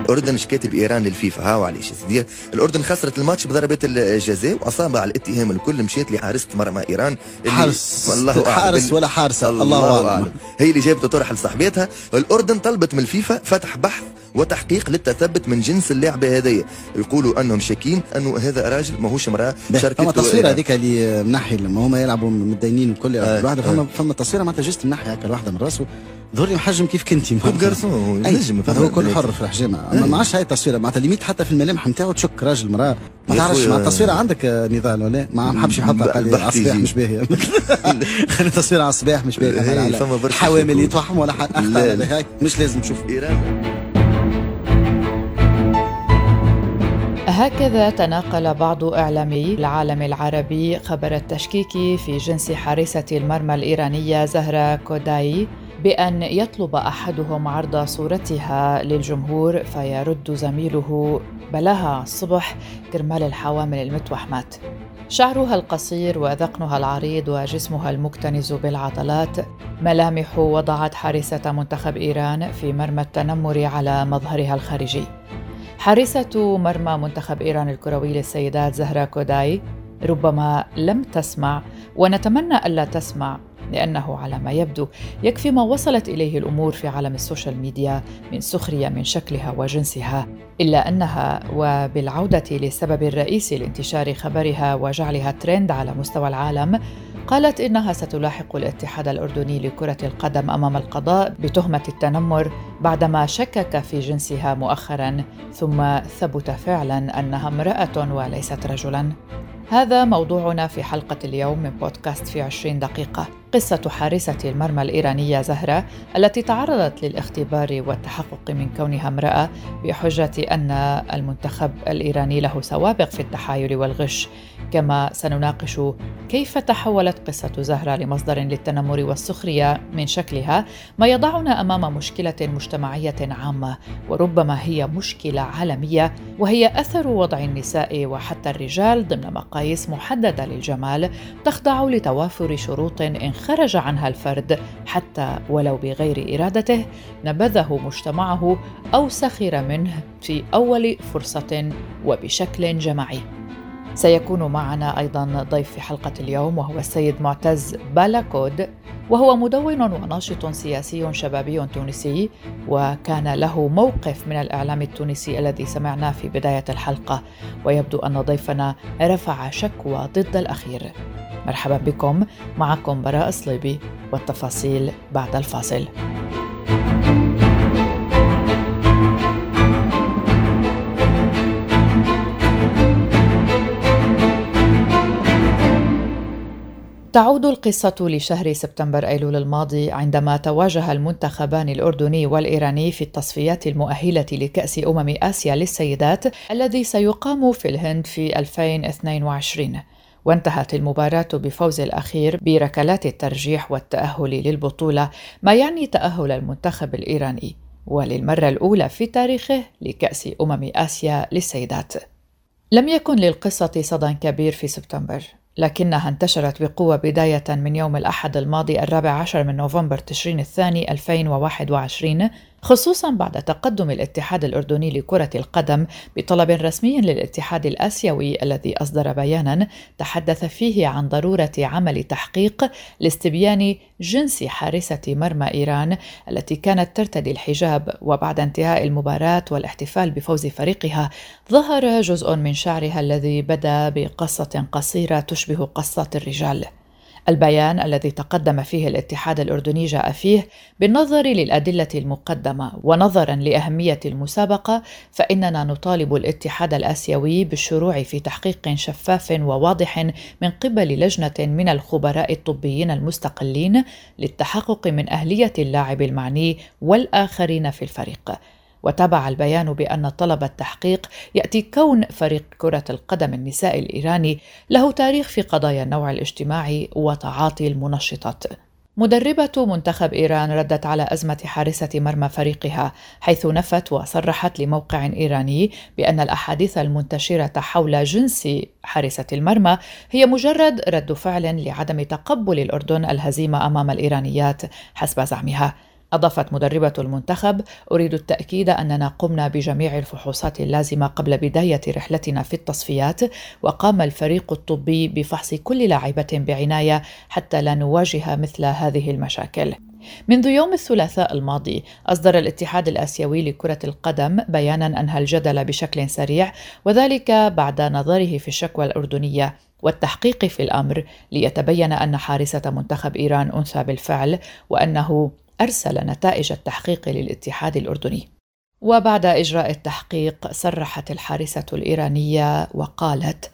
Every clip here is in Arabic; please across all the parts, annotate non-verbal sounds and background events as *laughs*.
الأردن إيش كاتب إيران للفيفا. هاو علاش سيدي. الأردن خسرت الماتش بضربة الجزاء واصابع الاتهام الكل. مشيت لحارسه مرمى إيران حارس. الله حارس ولا حارسه الله, الله أعلم. هي اللي جابت طرح لصاحبتها. الأردن طلبت من الفيفا فتح بحث وتحقيق للتثبت من جنس اللاعبه هذه. يقولوا أنهم شاكين انه هذا راجل ماهوش امرأة. شاركت فما تصويره هذيك اللي منحي لما هما يلعبوا متدينين كل آه. واحدة فما آه. فما تصويره معناتها جست منحي هكا الواحده من راسه. ظهري محجم كيف كنتي هو جارسون نجم هو كل حر في الحجامة. أما ما عادش هاي التصويرة معناتها ليميت حتى في الملامح نتاعو تشك راجل مراه ما تعرفش مع التصويرة عندك نضال ولا؟ ما حبش يحطها قال على الصباح مش باهيه *laughs* خلي التصويرة على الصباح مش باهيه حوامل يتوحم ولا حد مش لازم تشوف هكذا تناقل بعض إعلامي العالم العربي خبر التشكيك في جنس حارسة المرمى الإيرانية زهرة كوداي. بأن يطلب أحدهم عرض صورتها للجمهور فيرد زميله بلاها الصبح كرمال الحوامل المتوحمات شعرها القصير وذقنها العريض وجسمها المكتنز بالعضلات. ملامح وضعت حارسة منتخب إيران في مرمى التنمر على مظهرها الخارجي. حارسة مرمى منتخب إيران الكروي للسيدات زهرة كوداي ربما لم تسمع ونتمنى ألا تسمع لأنه على ما يبدو يكفي ما وصلت إليه الأمور في عالم ال social media من سخرية من شكلها وجنسها إلا أنها وبالعودة للسبب الرئيسي لانتشار خبرها وجعلها ترند على مستوى العالم قالت إنها ستلاحق الاتحاد الأردني لكرة القدم أمام القضاء بتهمة التنمر بعدما شكك في جنسها مؤخرا ثم ثبت فعلا أنها امرأة وليست رجلا. هذا موضوعنا في حلقة اليوم من بودكاست في عشرين دقيقة. قصة حارسة المرمى الإيرانية زهرة التي تعرضت للاختبار والتحقق من كونها امرأة بحجة أن المنتخب الإيراني له سوابق في التحايل والغش. كما سنناقش كيف تحولت قصة زهرة لمصدر للتنمر والسخرية من شكلها ما يضعنا أمام مشكلة مجتمعية عامة. وربما هي مشكلة عالمية وهي أثر وضع النساء وحتى الرجال ضمن مقاييس محددة للجمال تخضع لتوافر شروط خرج عنها الفرد حتى ولو بغير إرادته نبذه مجتمعه أو سخر منه في أول فرصة وبشكل جماعي. سيكون معنا أيضا ضيف في حلقة اليوم وهو السيد معتز بالاكود وهو مدون وناشط سياسي شبابي تونسي وكان له موقف من الإعلام التونسي الذي سمعناه في بداية الحلقة. ويبدو أن ضيفنا رفع شكوى ضد الأخير. مرحبا بكم. معكم براء صليبي والتفاصيل بعد الفاصل. تعود القصة لشهر سبتمبر أيلول الماضي عندما تواجه المنتخبان الأردني والإيراني في التصفيات المؤهلة لكأس أمم آسيا للسيدات الذي سيقام في الهند في 2022 وانتهت المباراة بفوز الأخير بركلات الترجيح والتأهل للبطولة ما يعني تأهل المنتخب الإيراني. وللمرة الأولى في تاريخه لكأس أمم آسيا للسيدات. لم يكن للقصة صدى كبير في سبتمبر لكنها انتشرت بقوة بداية من يوم الأحد الماضي الرابع عشر من نوفمبر تشرين الثاني 2021 خصوصا بعد تقدم الاتحاد الأردني لكرة القدم بطلب رسمي للاتحاد الآسيوي الذي أصدر بيانا تحدث فيه عن ضرورة عمل تحقيق لاستبيان جنس حارسة مرمى إيران التي كانت ترتدي الحجاب. وبعد انتهاء المباراة والاحتفال بفوز فريقها ظهر جزء من شعرها الذي بدا بقصة قصيرة تشبه قصات الرجال. البيان الذي تقدم فيه الاتحاد الأردني جاء فيه بالنظر للأدلة المقدمة. ونظرا لأهمية المسابقة فإننا نطالب الاتحاد الآسيوي بالشروع في تحقيق شفاف وواضح من قبل لجنة من الخبراء الطبيين المستقلين للتحقق من أهلية اللاعب المعني والآخرين في الفريق. وتابع البيان بأن طلب التحقيق يأتي كون فريق كرة القدم النساء الإيراني له تاريخ في قضايا النوع الاجتماعي وتعاطي المنشطات. مدربة منتخب إيران ردت على أزمة حارسة مرمى فريقها حيث نفت وصرحت لموقع إيراني بأن الأحاديث المنتشرة حول جنس حارسة المرمى هي مجرد رد فعل لعدم تقبل الأردن الهزيمة أمام الإيرانيات حسب زعمها أضافت مدربة المنتخب: أريد التأكيد أننا قمنا بجميع الفحوصات اللازمة قبل بداية رحلتنا في التصفيات، وقام الفريق الطبي بفحص كل لاعبة بعناية حتى لا نواجه مثل هذه المشاكل. منذ يوم الثلاثاء الماضي أصدر الاتحاد الآسيوي لكرة القدم بيانا أنهى الجدل بشكل سريع وذلك بعد نظره في الشكوى الأردنية والتحقيق في الأمر ليتبين أن حارسة منتخب إيران أنثى بالفعل وأنه أرسل نتائج التحقيق للاتحاد الأردني. وبعد إجراء التحقيق صرحت الحارسة الإيرانية وقالت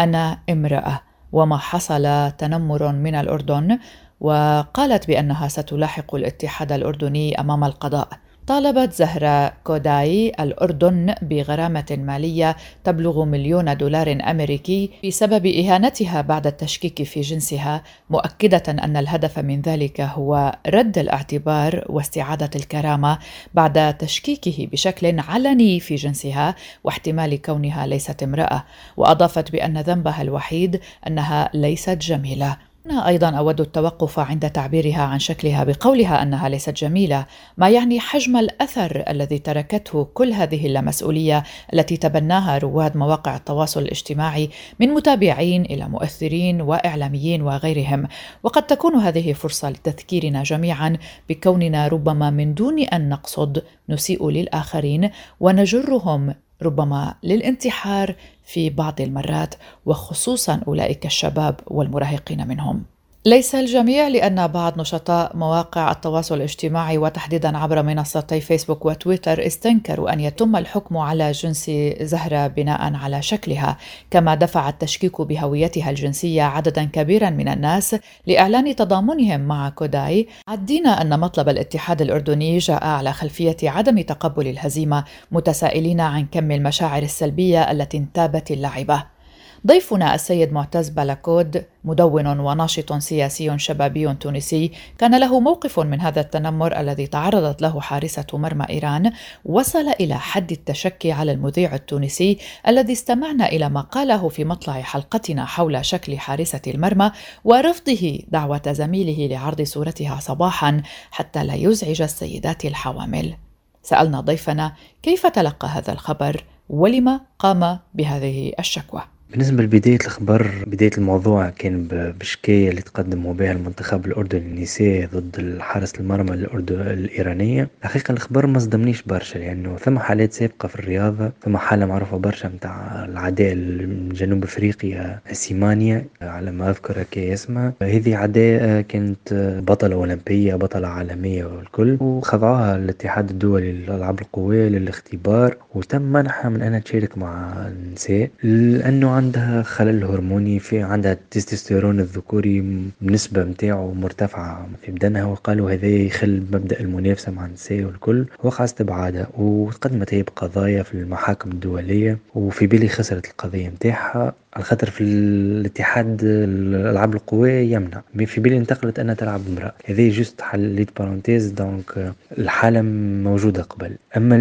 أنا امرأة وما حصل تنمر من الأردن. وقالت بأنها ستلاحق الاتحاد الأردني أمام القضاء. طالبت زهرة كوداي الأردن بغرامة مالية تبلغ مليون دولار أمريكي بسبب إهانتها بعد التشكيك في جنسها مؤكدة أن الهدف من ذلك هو رد الاعتبار واستعادة الكرامة بعد تشكيكه بشكل علني في جنسها واحتمال كونها ليست امرأة وأضافت بأن ذنبها الوحيد أنها ليست جميلة. أنا أيضا أود التوقف عند تعبيرها عن شكلها بقولها أنها ليست جميلة، ما يعني حجم الأثر الذي تركته كل هذه اللامسؤولية التي تبناها رواد مواقع التواصل الاجتماعي من متابعين إلى مؤثرين وإعلاميين وغيرهم، وقد تكون هذه فرصة لتذكيرنا جميعا بكوننا ربما من دون أن نقصد نسيء للآخرين ونجرهم ربما للانتحار في بعض المرات وخصوصا أولئك الشباب والمراهقين منهم. ليس الجميع لأن بعض نشطاء مواقع التواصل الاجتماعي وتحديدا عبر منصتي فيسبوك وتويتر استنكروا أن يتم الحكم على جنس زهرة بناء على شكلها كما دفع التشكيك بهويتها الجنسية عددا كبيرا من الناس لإعلان تضامنهم مع كوداي عادين أن مطلب الاتحاد الأردني جاء على خلفية عدم تقبل الهزيمة متسائلين عن كم المشاعر السلبية التي انتابت اللاعبة ضيفنا السيد معتز بلاكود مدون وناشط سياسي شبابي تونسي كان له موقف من هذا التنمر الذي تعرضت له حارسة مرمى إيران وصل إلى حد التشكي على المذيع التونسي الذي استمعنا إلى ما قاله في مطلع حلقتنا حول شكل حارسة المرمى ورفضه دعوة زميله لعرض صورتها صباحا حتى لا يزعج السيدات الحوامل. سألنا ضيفنا كيف تلقى هذا الخبر؟ ولما قام بهذه الشكوى؟ بالنسبة لبداية الخبر بداية الموضوع كان بشكاية اللي تقدموا بها المنتخب الأردني النسائي ضد حارس المرمى الإيرانية. الحقيقة الخبر ما صدمنيش برشا لأنه ثم حالات سابقة في الرياضة ثم حالة معروفة برشا متاع العداء من جنوب أفريقيا سيمانيا على ما أذكر كي اسمها هذه عداء كانت بطلة أولمبية بطلة عالمية والكل وخضعوها الاتحاد الدولي للألعاب القوية للاختبار وتم منحها من أنها تشارك مع النساء لأنه عندها خلل هرموني في عندها التستوستيرون الذكوري النسبة متاعه مرتفعة في بدنها وقالوا هذا يخل مبدأ المنافسة مع النساء والكل وقع استبعادها وتقدمت هي بقضايا في المحاكم الدولية وفي بالي خسرت القضية متاعها. على خاطر في الاتحاد الألعاب القوية يمنع. في بالي انتقلت أنها تلعب امرأة. هذه juste حليت parenthèse donc الحالة موجودة قبل. أما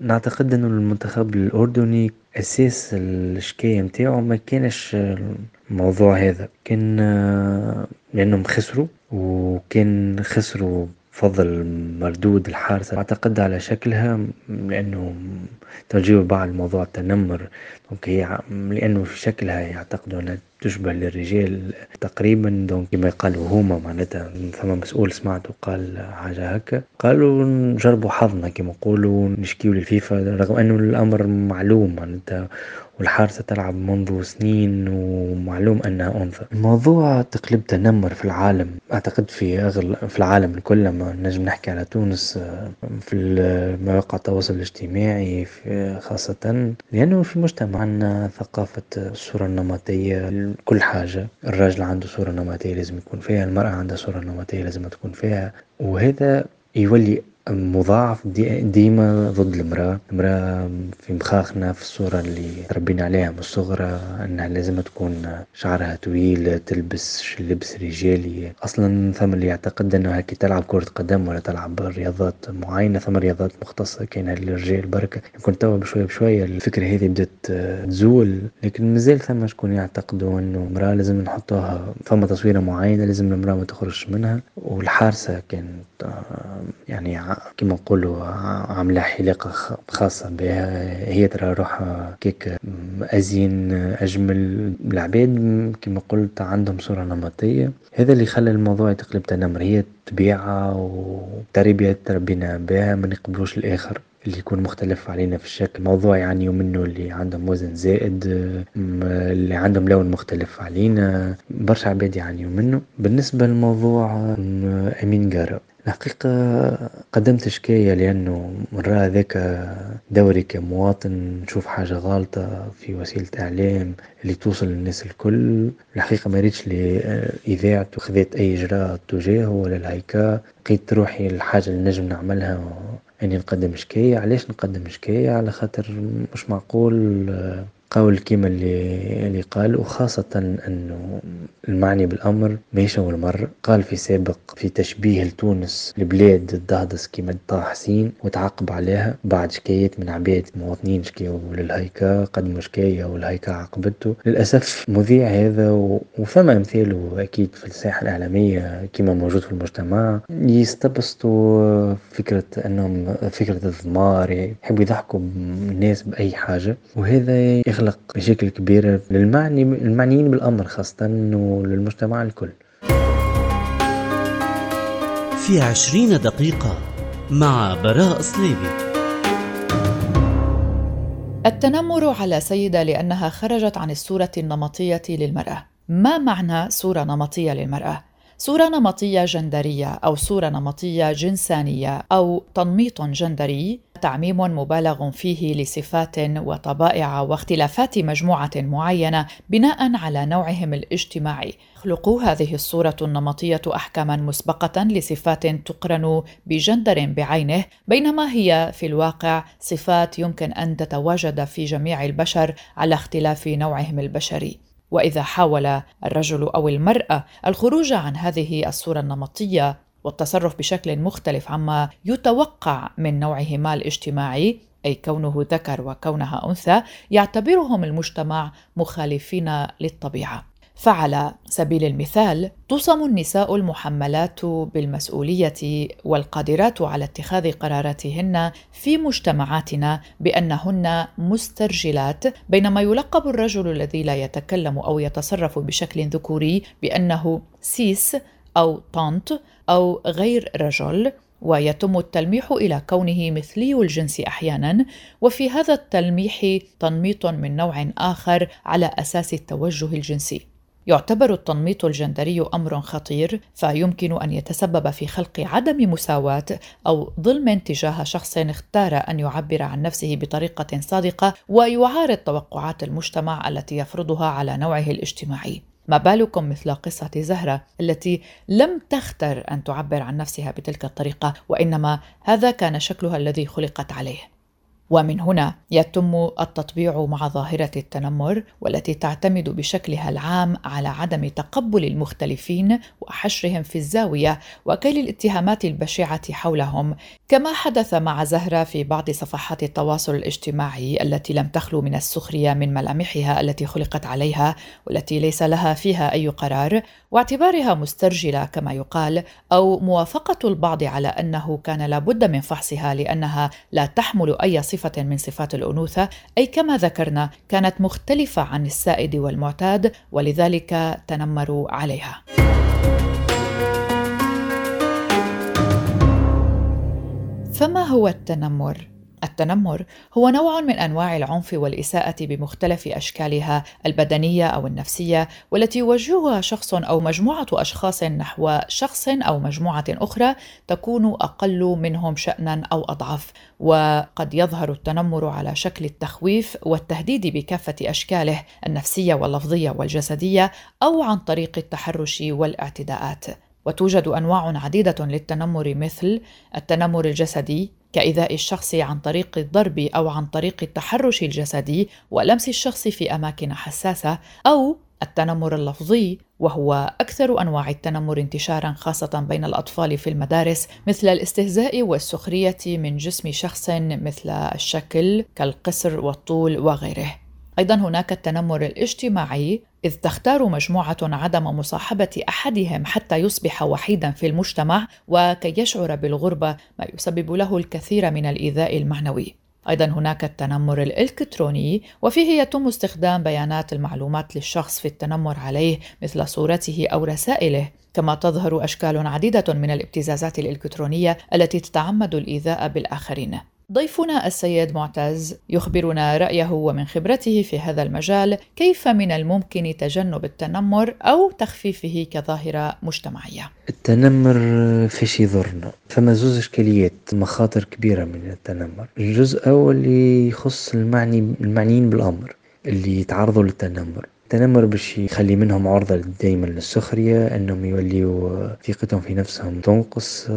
نعتقد أنه المنتخب الأردني أساس الشكاية متاعه ما كانش الموضوع هذا. كان لأنهم خسروا وكان خسروا فضل مردود الحارسة أعتقد على شكلها لأنه توجيه بعض موضوع التنمر. هي لأنه في شكلها يعتقدوا أنها تشبه للرجال تقريبا دونك كما يقالوا هما معناتها ثم مسؤول سمعته قال حاجة هكا. قالوا نجربوا حظنا كما نقولوا نشكيو للفيفا رغم أنه الأمر معلوم معناتها والحارسة تلعب منذ سنين ومعلوم أنها أنثى. الموضوع تقلب تنمر في العالم أعتقد في أغل في العالم الكل لما نجم نحكي على تونس في مواقع التواصل الاجتماعي خاصة لأنه في مجتمعنا ثقافة الصورة النمطية كل حاجة. الراجل عنده صورة نمطية لازم يكون فيها المرأة عندها صورة نمطية لازم تكون فيها وهذا يولي مضاعف دي ديما ضد المرأة. المرأة في مخاخنا في الصورة اللي تربينا عليها من الصغرى أنها لازم تكون شعرها طويل تلبس لبس رجالي. أصلا ثم اللي يعتقد أنه هكي تلعب كرة قدم ولا تلعب رياضات معينة ثم رياضات مختصة كاينة للرجال بركة يمكن توا بشوية بشوية الفكرة هذه بدأت تزول. لكن مازال ثم شكون يعتقدوا أنه امرأة لازم نحطوها ثم تصويرة معينة لازم المرأة ما تخرجش منها. والحارسة كانت يعني كما نقولوا عاملة حلاقة خاصة بها. هي ترى روحها كيك أزين أجمل. العباد كما قلت عندهم صورة نمطية. هذا اللي خلى الموضوع يتقلب تنمر. هي طبيعة وتربية تربينا بها ما نقبلوش الآخر اللي يكون مختلف علينا في الشكل. موضوع يعانيوا منه اللي عندهم وزن زائد اللي عندهم لون مختلف علينا. برشا عباد يعانيوا منه بالنسبة للموضوع أمين جارة الحقيقة قدمت شكاية لأنه مرة ذاك دوري كمواطن نشوف حاجة غالطة في وسيلة إعلام اللي توصل للناس الكل. الحقيقة ما ريتش لإذاعة وخذيت أي إجراء تجاهه ولا الهيكا لقيت روحي الحاجة اللي نجم نعملها أني نقدم شكاية. علاش نقدم شكاية؟ على خاطر مش معقول قول كيما اللي اللي قال وخاصة أنه المعني بالأمر ماهيش أول مرة. قال في سابق في تشبيه لتونس البلاد الدهدس كيما طه حسين وتعاقب عليها. بعد شكايات من عباد مواطنين شكاو للهيكا قدموا شكاية والهيكا عاقبته. للأسف مذيع هذا وثم أمثاله أكيد في الساحة الإعلامية كيما موجود في المجتمع. يستبسطوا فكرة أنهم فكرة الضمار يحبوا يضحكوا الناس بأي حاجة. وهذا يخلق يخلق مشاكل كبيرة للمعني المعنيين بالأمر خاصة وللمجتمع الكل. في عشرين دقيقة مع براء صليبي التنمر على سيدة لأنها خرجت عن الصورة النمطية للمرأة. ما معنى صورة نمطية للمرأة؟ صورة نمطية جندرية أو صورة نمطية جنسانية أو تنميط جندري تعميم مبالغ فيه لصفات وطبائع واختلافات مجموعة معينة بناء على نوعهم الاجتماعي. خلقوا هذه الصورة النمطية احكاما مسبقة لصفات تقرن بجندر بعينه بينما هي في الواقع صفات يمكن أن تتواجد في جميع البشر على اختلاف نوعهم البشري. وإذا حاول الرجل أو المرأة الخروج عن هذه الصورة النمطية والتصرف بشكل مختلف عما يتوقع من نوعهما الاجتماعي أي كونه ذكر وكونها أنثى يعتبرهم المجتمع مخالفين للطبيعة. فعلى سبيل المثال توصم النساء المحملات بالمسؤولية والقادرات على اتخاذ قراراتهن في مجتمعاتنا بأنهن مسترجلات بينما يلقب الرجل الذي لا يتكلم أو يتصرف بشكل ذكوري بأنه سيس أو طانت أو غير رجل ويتم التلميح إلى كونه مثلي الجنس أحيانا وفي هذا التلميح تنميط من نوع آخر على أساس التوجه الجنسي. يعتبر التنميط الجندري أمر خطير فيمكن أن يتسبب في خلق عدم مساواة أو ظلم تجاه شخص اختار أن يعبر عن نفسه بطريقة صادقة ويعارض توقعات المجتمع التي يفرضها على نوعه الاجتماعي. ما بالكم مثل قصة زهرة التي لم تختر أن تعبر عن نفسها بتلك الطريقة وإنما هذا كان شكلها الذي خلقت عليه. ومن هنا يتم التطبيع مع ظاهرة التنمر والتي تعتمد بشكلها العام على عدم تقبل المختلفين وحشرهم في الزاوية وكيل الاتهامات البشعة حولهم. كما حدث مع زهرة في بعض صفحات التواصل الاجتماعي التي لم تخلو من السخرية من ملامحها التي خلقت عليها والتي ليس لها فيها أي قرار. واعتبارها مسترجلة كما يقال أو موافقة البعض على أنه كان لابد من فحصها لأنها لا تحمل أي صفة صفة من صفات الأنوثة أي كما ذكرنا كانت مختلفة عن السائد والمعتاد ولذلك تنمروا عليها. فما هو التنمر؟ التنمر هو نوع من أنواع العنف والإساءة بمختلف أشكالها البدنية أو النفسية والتي يوجهها شخص أو مجموعة أشخاص نحو شخص أو مجموعة أخرى تكون أقل منهم شانا أو أضعف. وقد يظهر التنمر على شكل التخويف والتهديد بكافة أشكاله النفسية واللفظية والجسدية أو عن طريق التحرش والاعتداءات. وتوجد أنواع عديدة للتنمر مثل التنمر الجسدي كإيذاء الشخص عن طريق الضرب أو عن طريق التحرش الجسدي ولمس الشخص في أماكن حساسة أو التنمر اللفظي وهو أكثر أنواع التنمر انتشارا خاصة بين الأطفال في المدارس مثل الاستهزاء والسخرية من جسم شخص مثل الشكل كالقصر والطول وغيره. أيضا هناك التنمر الاجتماعي إذ تختار مجموعة عدم مصاحبة أحدهم حتى يصبح وحيدا في المجتمع وكي يشعر بالغربة ما يسبب له الكثير من الإيذاء المعنوي. أيضا هناك التنمر الإلكتروني وفيه يتم استخدام بيانات المعلومات للشخص في التنمر عليه مثل صورته أو رسائله كما تظهر أشكال عديدة من الابتزازات الإلكترونية التي تتعمد الإيذاء بالآخرين ضيفنا السيد معتز يخبرنا رأيه ومن خبرته في هذا المجال كيف من الممكن تجنب التنمر أو تخفيفه كظاهرة مجتمعية. التنمر فيش يضرنا. فما زوز إشكاليات مخاطر كبيرة من التنمر. الجزء الأول اللي يخص المعني المعنيين بالأمر اللي يتعرضوا للتنمر. التنمر باش يخلي منهم عرضة دايما للسخرية إنهم يوليوا ثقتهم في نفسهم تنقص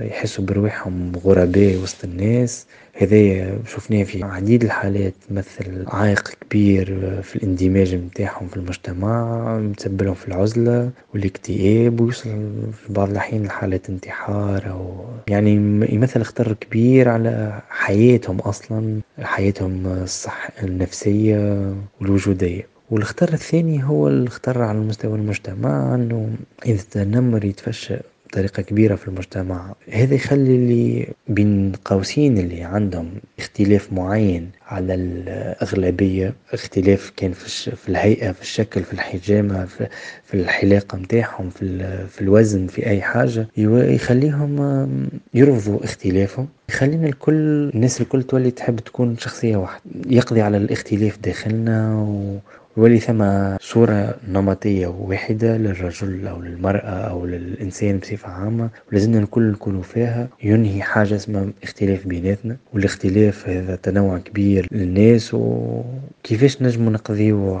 يحسوا بروحهم غرباء وسط الناس. هذايا شفناه في عديد الحالات تمثل عائق كبير في الاندماج متاعهم في المجتمع متسبب في العزلة والاكتئاب ويوصل في بعض الأحيان لحالات انتحار أو يعني يمثل خطر كبير على حياتهم أصلا حياتهم الصح النفسية والوجودية. والخطر الثاني هو الخطر على مستوى المجتمع إنه إذا التنمر يتفشى بطريقة كبيرة في المجتمع هذا يخلي اللي بين قوسين اللي عندهم اختلاف معين على الأغلبية. اختلاف كان في, في الهيئة في الشكل في الحجامة في, في الحلاقة متاعهم في, في الوزن في أي حاجة. يخليهم يرفضوا اختلافهم. يخلينا الكل الناس الكل تولي تحب تكون شخصية واحدة. يقضي على الاختلاف داخلنا و يولي ثم صورة نمطية واحدة للرجل أو للمرأة أو للإنسان بصفة عامة ولازمنا الكل نكونوا فيها. ينهي حاجة اسمها اختلاف بيناتنا والاختلاف هذا تنوع كبير للناس وكيفاش نجموا نقضيو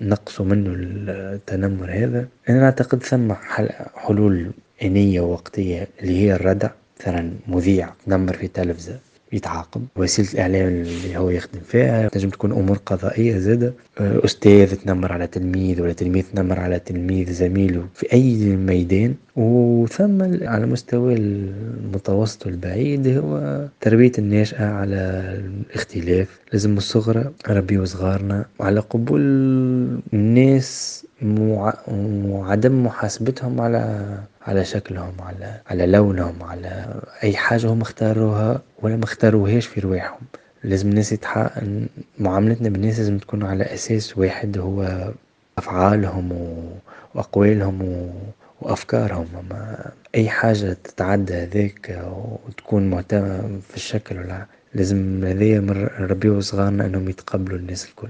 نقصوا منه التنمر هذا. أنا أعتقد ثم حلول آنية ووقتية اللي هي الردع مثلا مذيع نمر في تلفزة يتعاقب. وسيلة الإعلام اللي هو يخدم فيها تنجم تكون أمور قضائية زادة. أستاذ تنمر على تلميذ ولا تلميذ تنمر على تلميذ زميله في أي ميدان. وثم على مستوى المتوسط والبعيد هو تربية الناشئة على الاختلاف. لازم الصغرى نربيو صغارنا على قبول الناس وعدم محاسبتهم على على شكلهم على على لونهم على أي حاجة هم اختاروها ولا ما اختاروهاش في رواحهم. لازم الناس يتحقق معاملتنا بالناس لازم تكون على أساس واحد هو أفعالهم وأقوالهم وأفكارهم. أما أي حاجة تتعدى هذاك وتكون معتمة في الشكل ولا لازم هذايا نربيو صغارنا أنهم يتقبلوا الناس الكل.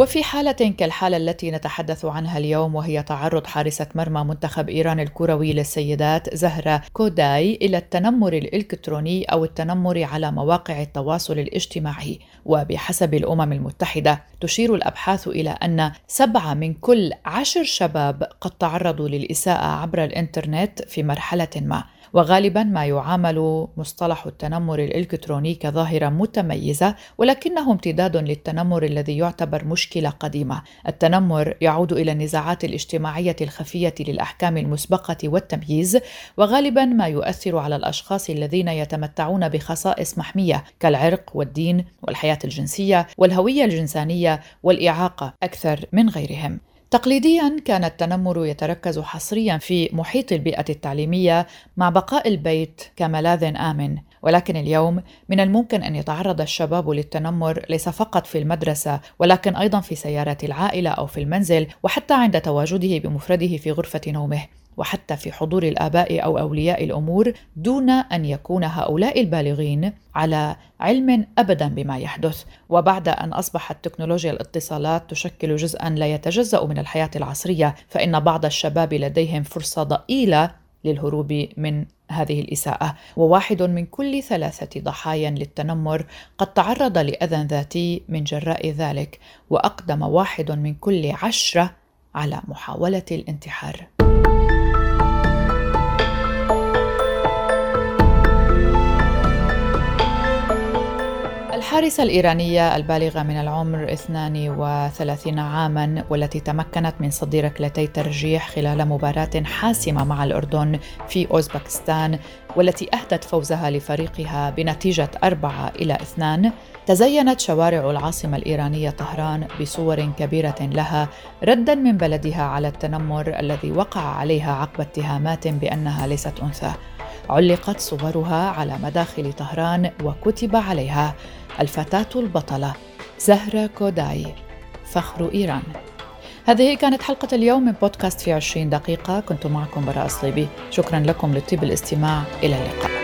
وفي حالة كالحالة التي نتحدث عنها اليوم وهي تعرض حارسة مرمى منتخب إيران الكروي للسيدات زهرة كوداي إلى التنمر الإلكتروني أو التنمر على مواقع التواصل الاجتماعي. وبحسب الأمم المتحدة تشير الأبحاث إلى أن سبعة من كل عشر شباب قد تعرضوا للإساءة عبر الإنترنت في مرحلة ما. وغالبا ما يعامل مصطلح التنمر الالكتروني كظاهره متميزة ولكنه امتداد للتنمر الذي يعتبر مشكلة قديمة. التنمر يعود إلى النزاعات الاجتماعية الخفية للأحكام المسبقة والتمييز وغالبا ما يؤثر على الأشخاص الذين يتمتعون بخصائص محمية كالعرق والدين والحياة الجنسية والهوية الجنسانية والإعاقة أكثر من غيرهم. تقليديا كان التنمر يتركز حصريا في محيط البيئة التعليمية مع بقاء البيت كملاذ آمن ولكن اليوم من الممكن أن يتعرض الشباب للتنمر ليس فقط في المدرسة ولكن أيضا في سيارات العائلة أو في المنزل وحتى عند تواجده بمفرده في غرفة نومه. وحتى في حضور الآباء أو أولياء الأمور دون أن يكون هؤلاء البالغين على علم ابدا بما يحدث. وبعد أن أصبحت تكنولوجيا الاتصالات تشكل جزءا لا يتجزأ من الحياة العصرية فإن بعض الشباب لديهم فرصة ضئيلة للهروب من هذه الإساءة. وواحد من كل ثلاثة ضحايا للتنمر قد تعرض لأذى ذاتي من جراء ذلك وأقدم واحد من كل عشرة على محاولة الانتحار. الحارسة الإيرانية البالغة من العمر 32 عاما والتي تمكنت من صد ركلتي ترجيح خلال مباراة حاسمة مع الأردن في أوزبكستان والتي أهدت فوزها لفريقها بنتيجة 4 إلى 2 تزينت شوارع العاصمة الإيرانية طهران بصور كبيرة لها ردا من بلدها على التنمر الذي وقع عليها عقب اتهامات بأنها ليست أنثى. علقت صورها على مداخل طهران وكتب عليها. الفتاة البطلة زهرة كوداي فخر إيران. هذه كانت حلقة اليوم من بودكاست في عشرين دقيقة. كنت معكم براء صليبي. شكرا لكم لطيب الاستماع. إلى اللقاء.